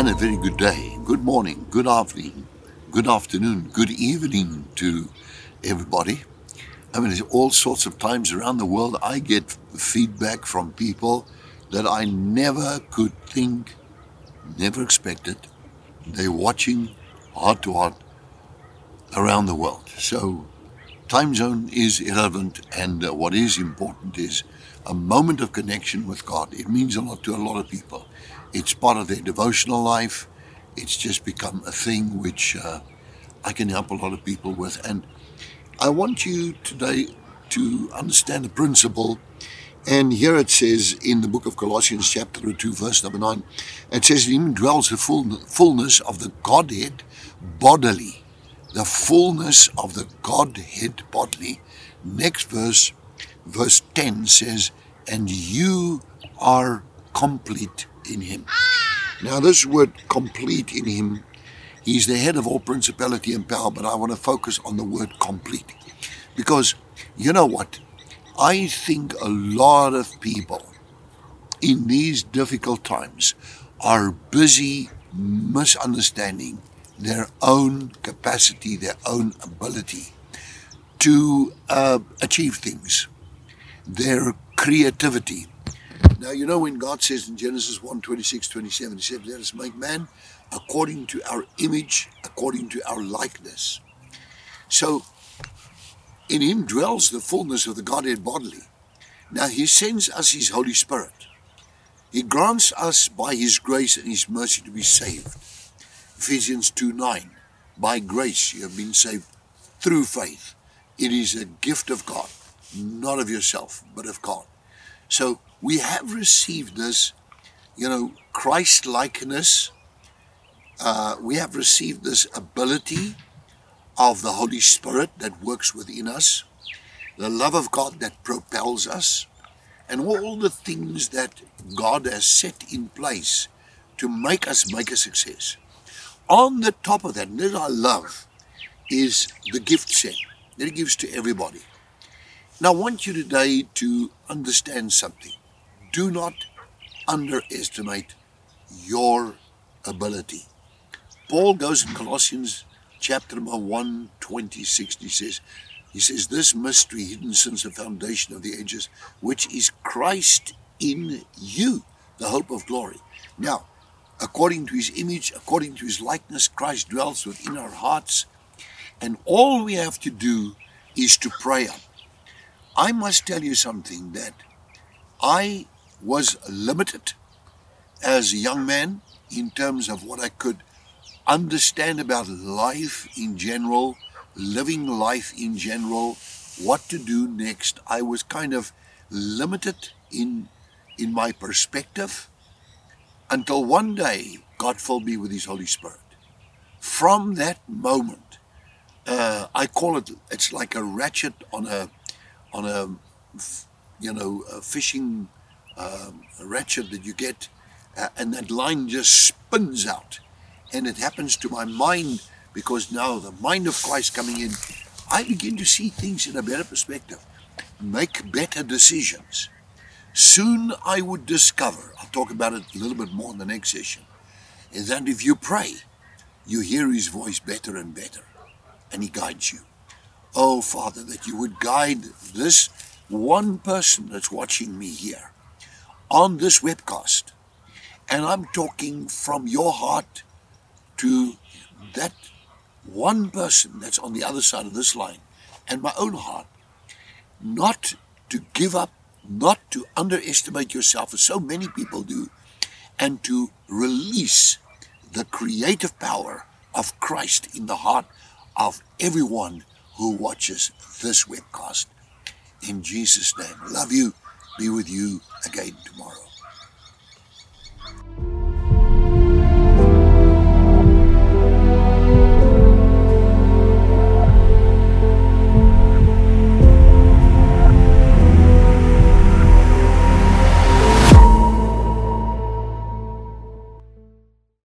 and a very good day, good morning, good evening, good afternoon, good evening to everybody. I mean, there's all sorts of times around the world I get feedback from people that I never could think, never expected. They're watching heart to heart around the world. So, time zone is irrelevant, and uh, what is important is a moment of connection with God. It means a lot to a lot of people. It's part of their devotional life. It's just become a thing which uh, I can help a lot of people with. And I want you today to understand the principle. And here it says in the book of Colossians, chapter 2, verse number 9, it says, In him dwells the fullness of the Godhead bodily. The fullness of the Godhead bodily. Next verse, verse 10 says, And you are complete in him. Now, this word complete in him, he's the head of all principality and power, but I want to focus on the word complete. Because you know what? I think a lot of people in these difficult times are busy misunderstanding their own capacity, their own ability to uh, achieve things, their creativity, now, you know when God says in Genesis 1 26, 27, He said, Let us make man according to our image, according to our likeness. So, in Him dwells the fullness of the Godhead bodily. Now, He sends us His Holy Spirit. He grants us by His grace and His mercy to be saved. Ephesians 2 9. By grace you have been saved through faith. It is a gift of God, not of yourself, but of God. So we have received this, you know, Christ likeness. Uh, we have received this ability of the Holy Spirit that works within us, the love of God that propels us, and all the things that God has set in place to make us make a success. On the top of that, and this I love, is the gift set that He gives to everybody. Now, I want you today to understand something do not underestimate your ability. Paul goes in Colossians chapter number 1, 26, he says, he says, This mystery hidden since the foundation of the ages, which is Christ in you, the hope of glory. Now, according to his image, according to his likeness, Christ dwells within our hearts. And all we have to do is to pray up. I must tell you something that I was limited as a young man in terms of what I could understand about life in general, living life in general, what to do next. I was kind of limited in in my perspective until one day God filled me with His Holy Spirit. From that moment, uh, I call it it's like a ratchet on a on a you know a fishing um, ratchet that you get, uh, and that line just spins out. And it happens to my mind because now the mind of Christ coming in, I begin to see things in a better perspective, make better decisions. Soon I would discover, I'll talk about it a little bit more in the next session, is that if you pray, you hear his voice better and better, and he guides you. Oh, Father, that you would guide this one person that's watching me here on this webcast. And I'm talking from your heart to that one person that's on the other side of this line and my own heart. Not to give up, not to underestimate yourself, as so many people do, and to release the creative power of Christ in the heart of everyone who watches this webcast. In Jesus' name, love you be with you again tomorrow.